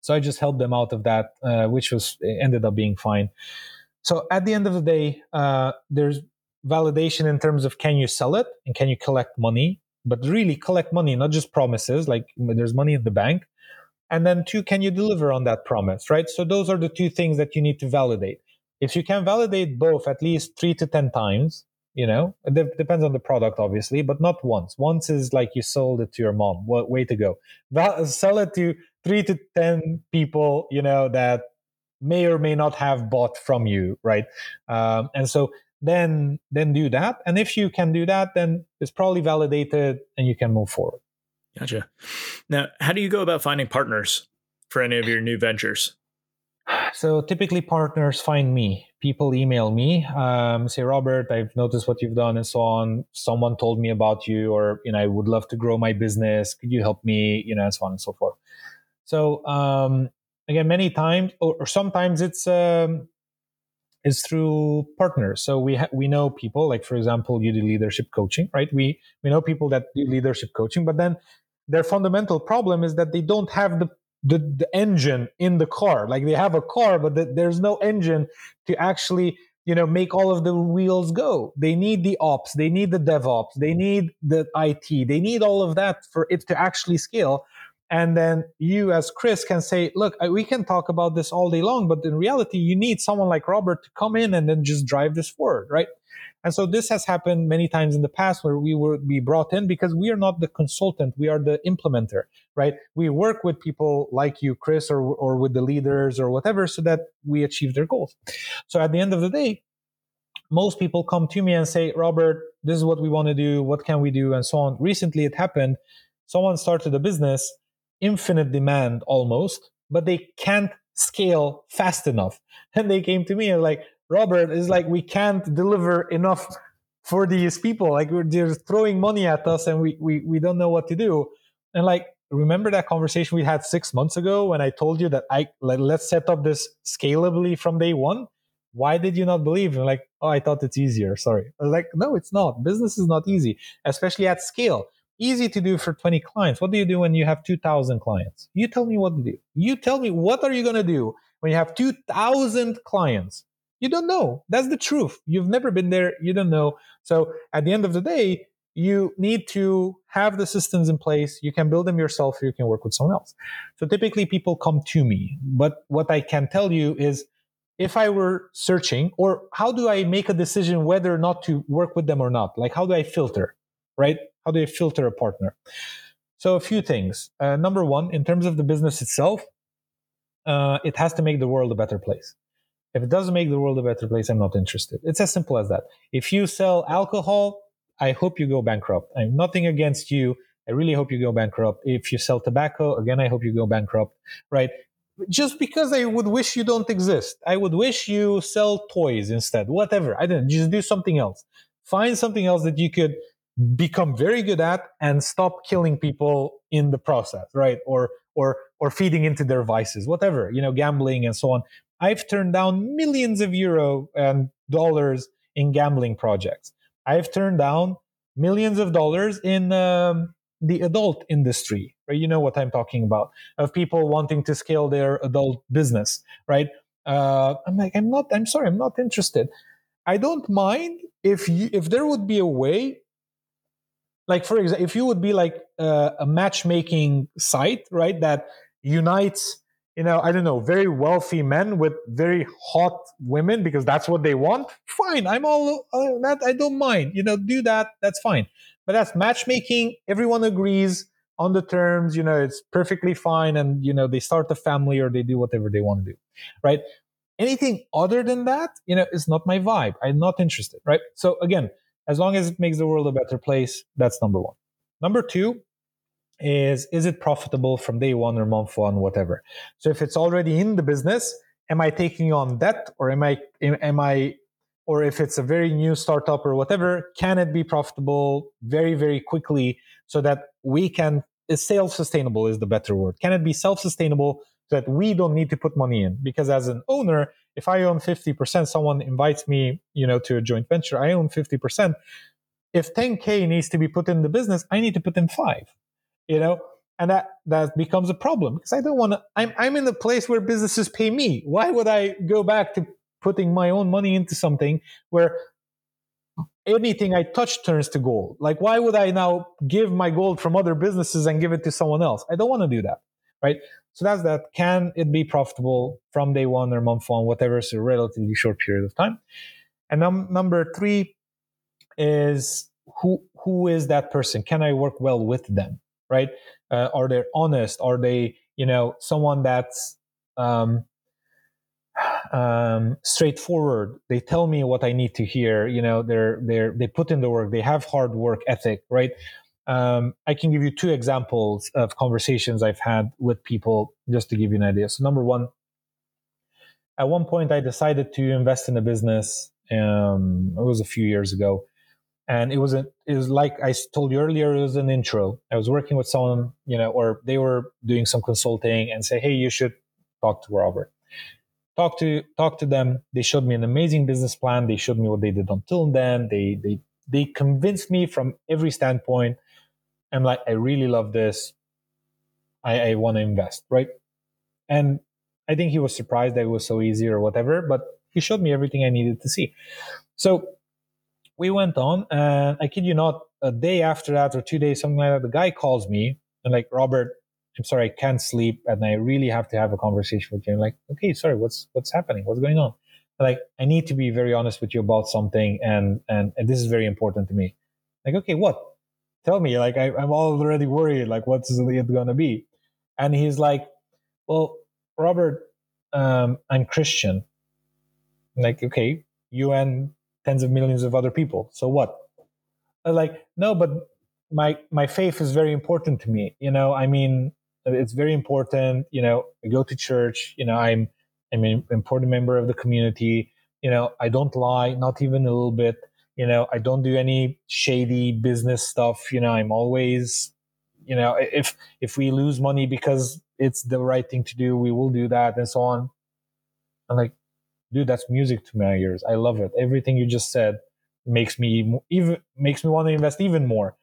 So I just helped them out of that, uh, which was ended up being fine. So at the end of the day, uh, there's validation in terms of can you sell it and can you collect money, but really collect money, not just promises. Like there's money in the bank, and then two can you deliver on that promise right? So those are the two things that you need to validate. If you can validate both at least three to ten times you know it depends on the product obviously but not once. Once is like you sold it to your mom. Way to go. Val- sell it to three to ten people you know that may or may not have bought from you right? Um, and so then then do that. And if you can do that then it's probably validated and you can move forward Gotcha. Now, how do you go about finding partners for any of your new ventures? So typically, partners find me. People email me, um, say, Robert, I've noticed what you've done and so on. Someone told me about you, or you know, I would love to grow my business. Could you help me? You know, and so on and so forth. So um, again, many times, or, or sometimes it's um, through partners. So we ha- we know people, like for example, you do leadership coaching, right? We we know people that do leadership coaching, but then their fundamental problem is that they don't have the the, the engine in the car. Like they have a car but the, there's no engine to actually you know make all of the wheels go. They need the ops. They need the devops. They need the it they need all of that for it to actually scale. And then you as chris can say look we can talk about this all day long but in reality you need someone like robert to come in and then just drive this forward right and so this has happened many times in the past where we would be brought in because we are not the consultant, we are the implementer, right? We work with people like you, Chris, or, or with the leaders or whatever, so that we achieve their goals. So at the end of the day, most people come to me and say, Robert, this is what we want to do. What can we do? And so on. Recently, it happened. someone started a business, infinite demand almost, but they can't scale fast enough. And they came to me and like, Robert, is like we can't deliver enough for these people. Like they're throwing money at us and we, we we don't know what to do. And like remember that conversation we had six months ago when I told you that I like, let's set up this scalably from day one. Why did you not believe? And like, oh, I thought it's easier. Sorry. like, no, it's not. Business is not easy, especially at scale. Easy to do for 20 clients. What do you do when you have 2,000 clients? You tell me what to do. You tell me what are you going to do when you have 2,000 clients? You don't know. That's the truth. You've never been there. You don't know. So at the end of the day, you need to have the systems in place. You can build them yourself you can work with someone else. So typically people come to me. But what I can tell you is if I were searching, or how do I make a decision whether or not to work with them or not? Like, how do I filter, right? How do I filter a partner? So, a few things. Uh, number one, in terms of the business itself, uh, it has to make the world a better place. If it doesn't make the world a better place, I'm not interested. It's as simple as that. If you sell alcohol, I hope you go bankrupt. I'm nothing against you. I really hope you go bankrupt. If you sell tobacco, again, I hope you go bankrupt, right? Just because I would wish you don't exist. I would wish you sell toys instead, whatever. I don't just do something else. Find something else that you could become very good at and stop killing people in the process, right? Or or or feeding into their vices, whatever, you know, gambling and so on. I've turned down millions of euro and dollars in gambling projects. I've turned down millions of dollars in um, the adult industry, right? You know what I'm talking about of people wanting to scale their adult business, right? Uh, I'm like, I'm not. I'm sorry, I'm not interested. I don't mind if you, if there would be a way, like for example, if you would be like uh, a matchmaking site, right, that unites you know, I don't know, very wealthy men with very hot women because that's what they want. Fine, I'm all uh, that. I don't mind. You know, do that. That's fine. But that's matchmaking. Everyone agrees on the terms. You know, it's perfectly fine, and you know, they start a family or they do whatever they want to do, right? Anything other than that, you know, is not my vibe. I'm not interested, right? So again, as long as it makes the world a better place, that's number one. Number two, is is it profitable from day one or month one, whatever. So if it's already in the business, am I taking on debt or am I am I or if it's a very new startup or whatever, can it be profitable very, very quickly so that we can is self-sustainable is the better word. Can it be self-sustainable so that we don't need to put money in? Because as an owner, if I own 50%, someone invites me, you know, to a joint venture, I own 50%. If 10K needs to be put in the business, I need to put in five you know? And that that becomes a problem because i don't want to I'm, I'm in the place where businesses pay me. Why would i go back to putting my own money into something where anything i touch turns to gold? Like why would i now give my gold from other businesses and give it to someone else? I don't want to do that right? So that's that. Can it be profitable from day one or month one? Whatever it's a relatively short period of time. And num- number three is who who is that person? Can i work well with them right? Uh, are they honest? Are they, you know, someone that's um, um, straightforward? They tell me what I need to hear. You know, they're they're they put in the work. They have hard work ethic, right? Um, I can give you two examples of conversations I've had with people just to give you an idea. So, number one, at one point, I decided to invest in a business. Um, it was a few years ago, and it was a, it was like I told you earlier, it was an intro. I was working with someone, you know, or they were doing some consulting and say, hey, you should talk to Robert. Talk to talk to them. They showed me an amazing business plan. They showed me what they did until then. They they they convinced me from every standpoint. I'm like, I really love this. I, I want to invest, right? And I think he was surprised that it was so easy or whatever, but he showed me everything I needed to see. So we went on, and I kid you not, a day after that or two days, something like that, the guy calls me and like, Robert, I'm sorry, I can't sleep, and I really have to have a conversation with you. I'm like, okay, sorry, what's what's happening? What's going on? like, I need to be very honest with you about something, and and, and this is very important to me. Like, okay, what? Tell me. Like, I, I'm already worried. Like, what's it gonna be? And he's like, well, Robert, um, I'm Christian. I'm like, okay, you and tens of millions of other people. So what? I'm like, no, but my my faith is very important to me. You know, I mean, it's very important. You know, I go to church. You know, I'm I'm an important member of the community. You know, I don't lie, not even a little bit. You know, I don't do any shady business stuff. You know, I'm always, you know, if if we lose money because it's the right thing to do, we will do that, and so on. I'm like, dude, that's music to my ears. I love it. Everything you just said makes me even makes me want to invest even more.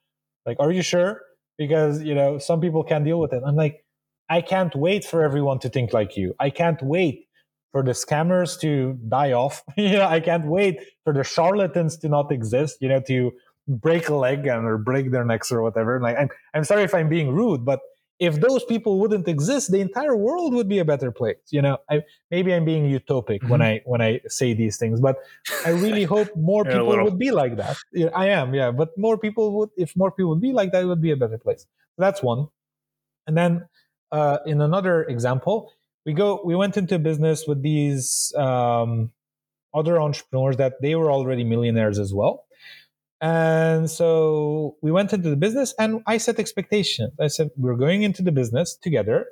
Like, are you sure? Because you know some people can't deal with it. I'm like, I can't wait for everyone to think like you. I can't wait for the scammers to die off. you know, I can't wait for the charlatans to not exist. You know, to break a leg and or break their necks or whatever. Like, I'm I'm sorry if I'm being rude, but if those people wouldn't exist, the entire world would be a better place. You know, I, maybe I'm being utopic mm-hmm. when I when I say these things, but I really hope more people would be like that. Yeah, I am, yeah, but more people would. If more people would be like that, it would be a better place. That's one. And then, uh, in another example, we go. We went into business with these um, other entrepreneurs that they were already millionaires as well and so we went into the business and I set expectations. I said, we're going into the business together.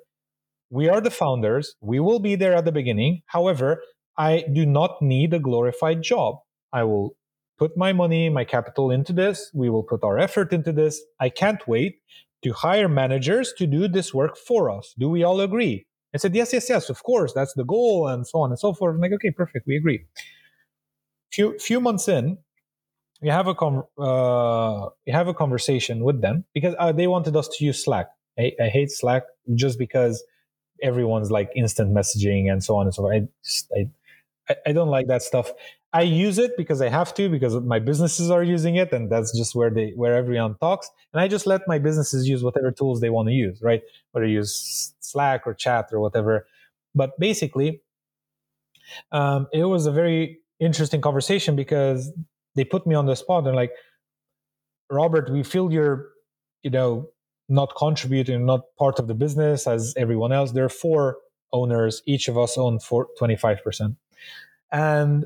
We are the founders. We will be there at the beginning. However, I do not need a glorified job. I will put my money, my capital into this. We will put our effort into this. I can't wait to hire managers to do this work for us. Do we all agree? I said, yes, yes, yes, of course. That's the goal and so on and so forth. I'm like, okay, perfect. We agree. Few, few months in, we have a com- uh, we have a conversation with them because uh, they wanted us to use Slack. I, I, hate Slack just because everyone's like instant messaging and so on and so forth. I, just, I I don't like that stuff. I use it because I have to because my businesses are using it, and that's just where they where everyone talks. And I just let my businesses use whatever tools they want to use, right? Whether you use Slack or chat or whatever. But basically, um, it was a very interesting conversation because they put me on the spot. They're like, Robert, we feel you're, you know, not contributing, not part of the business as everyone else. There are four owners. Each of us own for 25%. And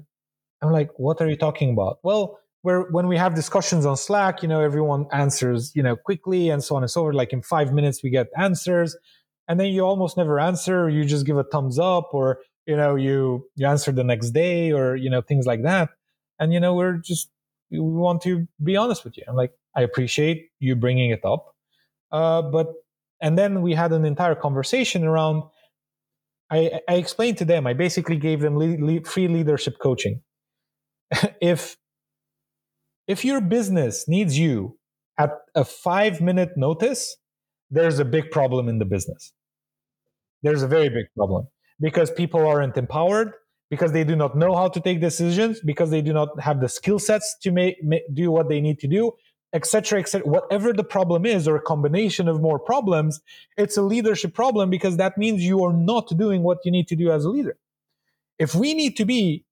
I'm like, what are you talking about? Well, where when we have discussions on Slack, you know, everyone answers, you know, quickly and so on and so forth. Like in five minutes, we get answers, and then you almost never answer. you just give a thumbs up, or you know, you you answer the next day, or you know, things like that and you know we're just we want to be honest with you. I'm like i appreciate you bringing it up. Uh, but and then we had an entire conversation around i i explained to them i basically gave them le- le- free leadership coaching. If if your business needs you at a 5 minute notice there's a big problem in the business. There's a very big problem because people aren't empowered because they do not know how to take decisions, because they do not have the skill sets to make, make do what they need to do, etc., etc. Whatever the problem is, or a combination of more problems, it's a leadership problem because that means you are not doing what you need to do as a leader. If we need to be,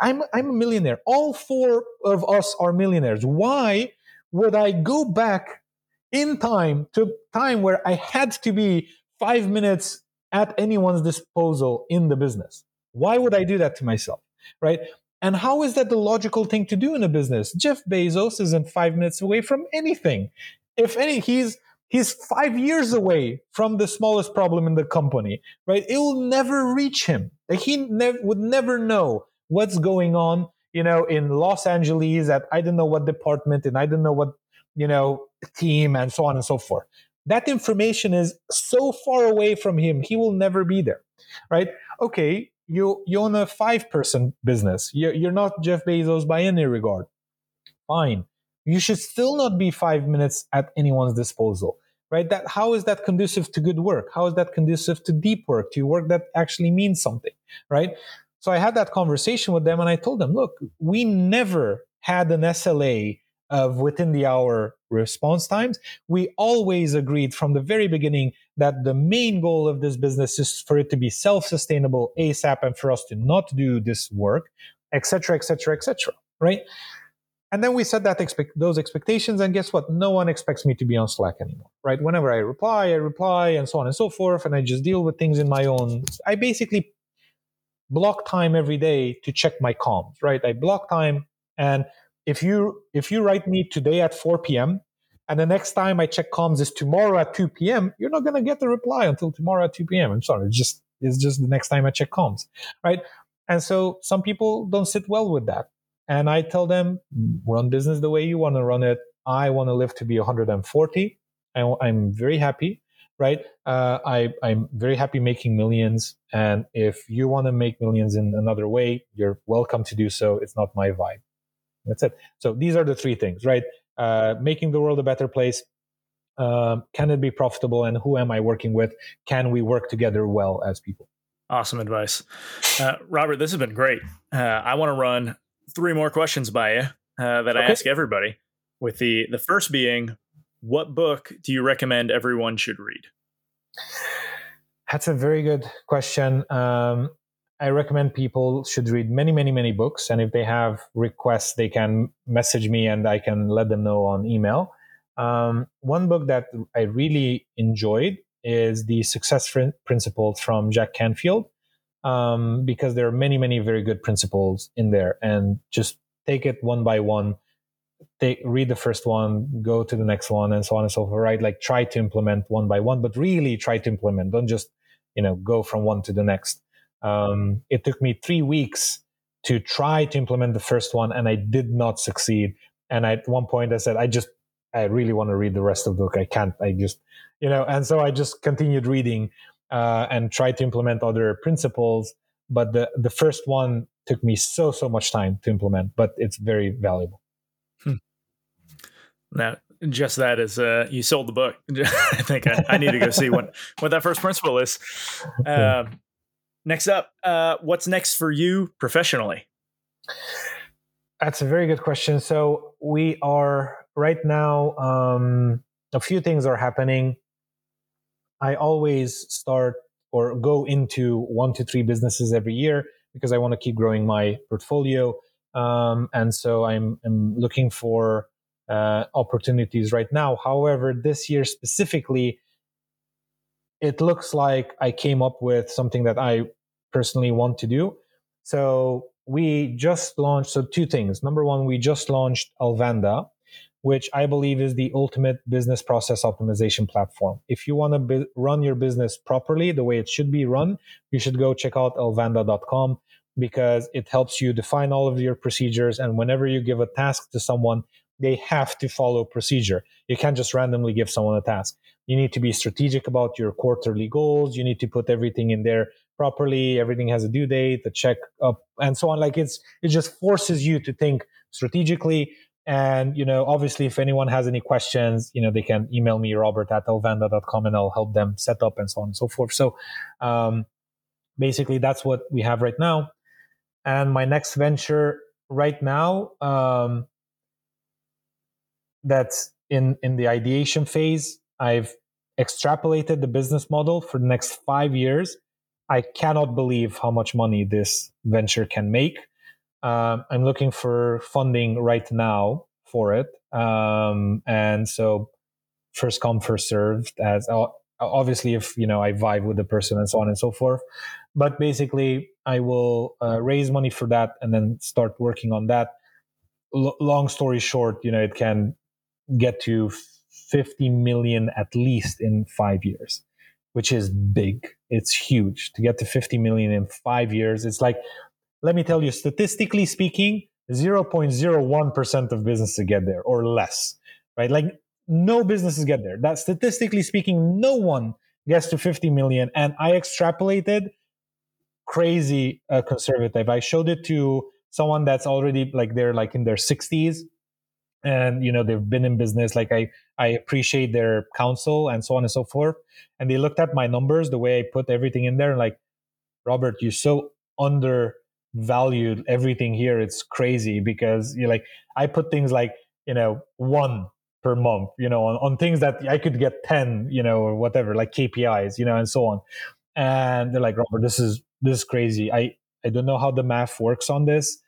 I'm I'm a millionaire. All four of us are millionaires. Why would I go back in time to time where I had to be five minutes at anyone's disposal in the business? Why would I do that to myself? Right? And how is that the logical thing to do in a business? Jeff Bezos isn't five minutes away from anything. If any, he's he's five years away from the smallest problem in the company, right? It will never reach him. Like he would never know what's going on, you know, in Los Angeles at I don't know what department and I don't know what, you know, team and so on and so forth. That information is so far away from him, he will never be there, right? Okay, you you own a five person business. You're, you're not Jeff Bezos by any regard. Fine. You should still not be five minutes at anyone's disposal, right? That how is that conducive to good work? How is that conducive to deep work, to work that actually means something, right? So I had that conversation with them, and I told them, look, we never had an SLA of within the hour response times. We always agreed from the very beginning that the main goal of this business is for it to be self-sustainable ASAP and for us to not do this work, etc., etc., etc. Right? And then we set that expect those expectations, and guess what? No one expects me to be on Slack anymore, right? Whenever I reply, I reply, and so on and so forth, and I just deal with things in my own. I basically block time every day to check my comms, right? I block time, and if you if you write me today at 4 p.m and the next time I check comms is tomorrow at 2 p.m., you're not going to get the reply until tomorrow at 2 p.m. I'm sorry. It's just, it's just the next time I check comms. Right. And so some people don't sit well with that. And I tell them, run business the way you want to run it. I want to live to be 140. I, I'm very happy right? Uh, I, I'm very happy making millions. And if you want to make millions in another way, you're welcome to do so. It's not my vibe. That's it. So these are the three things, right? Uh, making the world a better place. Um, can it be profitable? And who am I working with? Can we work together well as people? Awesome advice. Uh, Robert, this has been great. Uh, I want to run three more questions by you uh, that I ask everybody. With the the first being, what book do you recommend everyone should read? That's a very good question. Um, I recommend people should read many, many, many books. And if they have requests, they can message me and I can let them know on email. Um, one book that I really enjoyed is The Success Principles from Jack Canfield, um, because there are many, many very good principles in there. And just take it one by one. Take, read the first one, go to the next one, and so on and so forth. Right? Like try to implement one by one, but really try to implement. Don't just you know go from one to the next. Um, it took me three weeks to try to implement the first one, and I did not succeed. And at one point, I said, I just, I really want to read the rest of the book. I can't. I just, you know, and so I just continued reading uh, and tried to implement other principles. But the the first one took me so so much time to implement, but it's very valuable. Hmm. Now, just that is uh, you sold the book. I think I, I, need to go see what what that first principle is. Um, Next up, uh, what's next for you professionally? That's a very good question. So we are right now. Um, a few things are happening. I always start or go into one to three businesses every year because I want to keep growing my portfolio. Um, and so I'm, I'm looking for uh, opportunities right now. However, this year specifically, it looks like I came up with something that I personally want to do. So we just launched, so two things. Number one, we just launched Alvanda, which I believe is the ultimate business process optimization platform. If you want to run your business properly, the way it should be run, you should go check out alvanda.com because it helps you define all of your procedures. And whenever you give a task to someone, they have to follow procedure. You can't just randomly give someone a task. You need to be strategic about your quarterly goals. You need to put everything in there properly. Everything has a due date, the check up, and so on. Like it's it just forces you to think strategically. And you know, obviously, if anyone has any questions, you know, they can email me robert at alvanda.com and I'll help them set up and so on and so forth. So um, basically, that's what we have right now. And my next venture right now, um, that's in in the ideation phase. I've extrapolated the business model for the next five years I cannot believe how much money this venture can make. Um, I'm looking for funding right now for it, um, and so first come first served. As obviously, if you know I vibe with the person and so on and so forth. But basically, I will uh, raise money for that and then start working on that. L- long story short, you know, it can get to 50 million at least in five years which is big. It's huge to get to 50 million in five years. It's like, let me tell you, statistically speaking, 0.01% of businesses get there or less, right? Like no businesses get there. That statistically speaking, no one gets to 50 million. And I extrapolated crazy uh, conservative. I showed it to someone that's already like they're like in their 60s and you know they've been in business like i i appreciate their counsel and so on and so forth. And they looked at my numbers the way i put everything in there and like robert you so undervalued everything here. It's crazy because you're like i put things like you know one per month you know on, on things that i could get 10 you know or whatever like kpis you know and so on. And they're like robert this is this is crazy. I i don't know how the math works on this.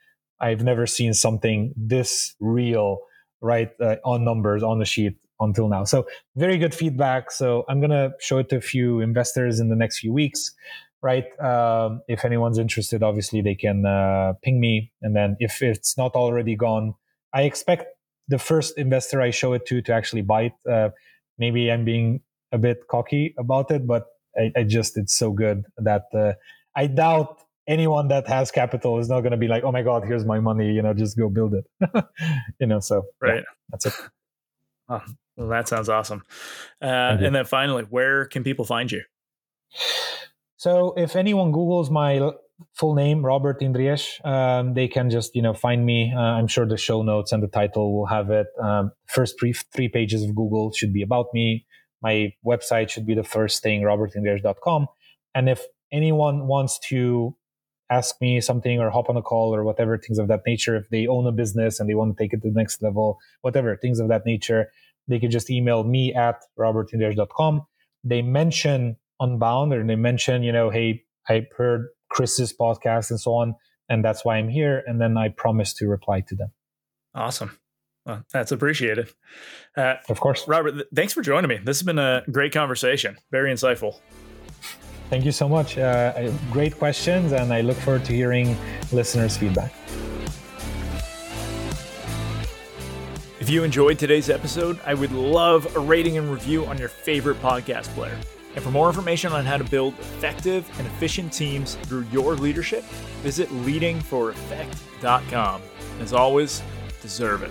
I've never seen something this real right uh, on numbers on the sheet until now. So very good feedback. So I'm gonna show it to a few investors in the next few weeks. Right. Um, if anyone's interested, obviously they can uh, ping me, and then if it's not already gone, I expect the first investor I show it to to actually buy it. Uh, maybe I'm being a bit cocky about it, but I, I just it's so good that uh, I doubt anyone that has capital is not going to be like, oh my god, here's my money, you know, just go build it, you know. So right, yeah, that's it. Oh, well, that sounds awesome. Uh, and then finally, where can people find you? So if anyone Google's my full name, Robert Indries, um, they can just you know find me. Uh, I'm sure the show notes and the title will have it. Um, first three three pages of Google should be about me. My website should be the first thing, robertindries.com. And if anyone wants to ask me something or hop on a call or whatever, things of that nature, if they own a business and they want to take it to the next level, whatever, things of that nature, they can just email me at robertindries.com. They mention Unbound or they mention, you know, hey, I heard Chris's podcast and so on, and that's why I'm here. And then I promise to reply to them. Awesome. Well, that's appreciated. Uh, of course. Robert, th- thanks for joining me. This has been a great conversation, very insightful. Thank you so much. Uh, great questions, and I look forward to hearing listeners' feedback. If you enjoyed today's episode, I would love a rating and review on your favorite podcast player. And for more information on how to build effective and efficient teams through your leadership, visit leadingforeffect.com. As always, deserve it.